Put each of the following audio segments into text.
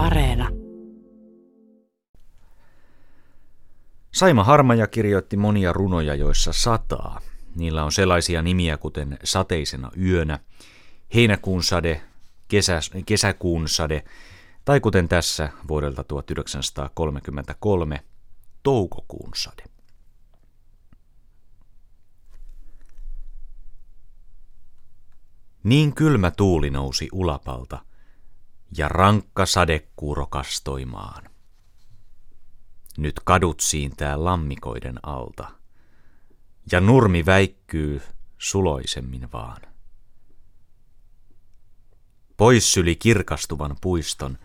Areena. Saima Harmaja kirjoitti monia runoja, joissa sataa. Niillä on sellaisia nimiä kuten Sateisena yönä, Heinäkuun sade, kesä, Kesäkuun sade tai kuten tässä vuodelta 1933, Toukokuun sade. Niin kylmä tuuli nousi ulapalta, ja rankka sadekuuro kastoimaan. Nyt kadut siintää lammikoiden alta, ja nurmi väikkyy suloisemmin vaan. Pois syli kirkastuvan puiston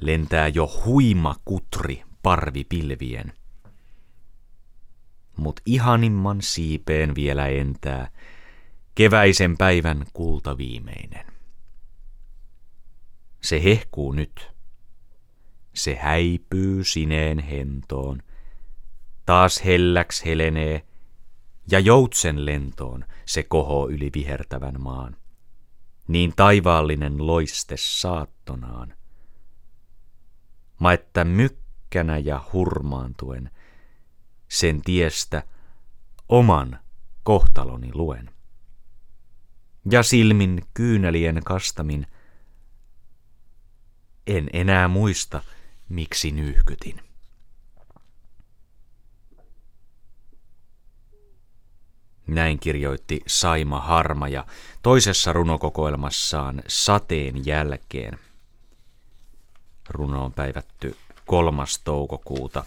lentää jo huima kutri parvi pilvien. Mut ihanimman siipeen vielä entää keväisen päivän kulta viimeinen. Se hehkuu nyt. Se häipyy sineen hentoon. Taas helläks helenee, ja joutsen lentoon se kohoo yli vihertävän maan. Niin taivaallinen loiste saattonaan. Ma että mykkänä ja hurmaantuen sen tiestä oman kohtaloni luen. Ja silmin kyynelien kastamin en enää muista, miksi nyyhkytin. Näin kirjoitti Saima Harmaja toisessa runokokoelmassaan Sateen jälkeen. Runo on päivätty 3. toukokuuta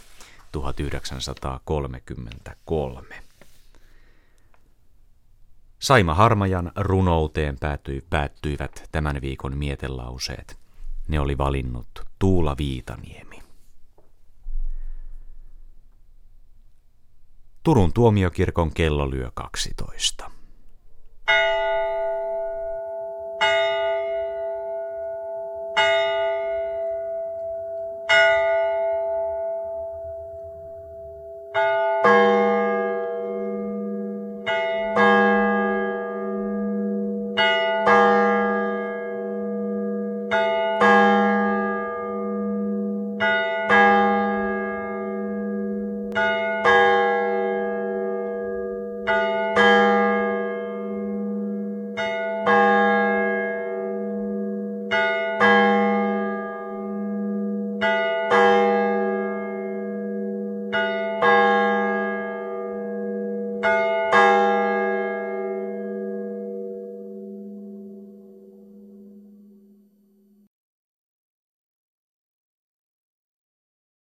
1933. Saima Harmajan runouteen päättyivät tämän viikon mietelauseet. Ne oli valinnut Tuula Viitaniemi. Turun tuomiokirkon kello lyö 12. thank you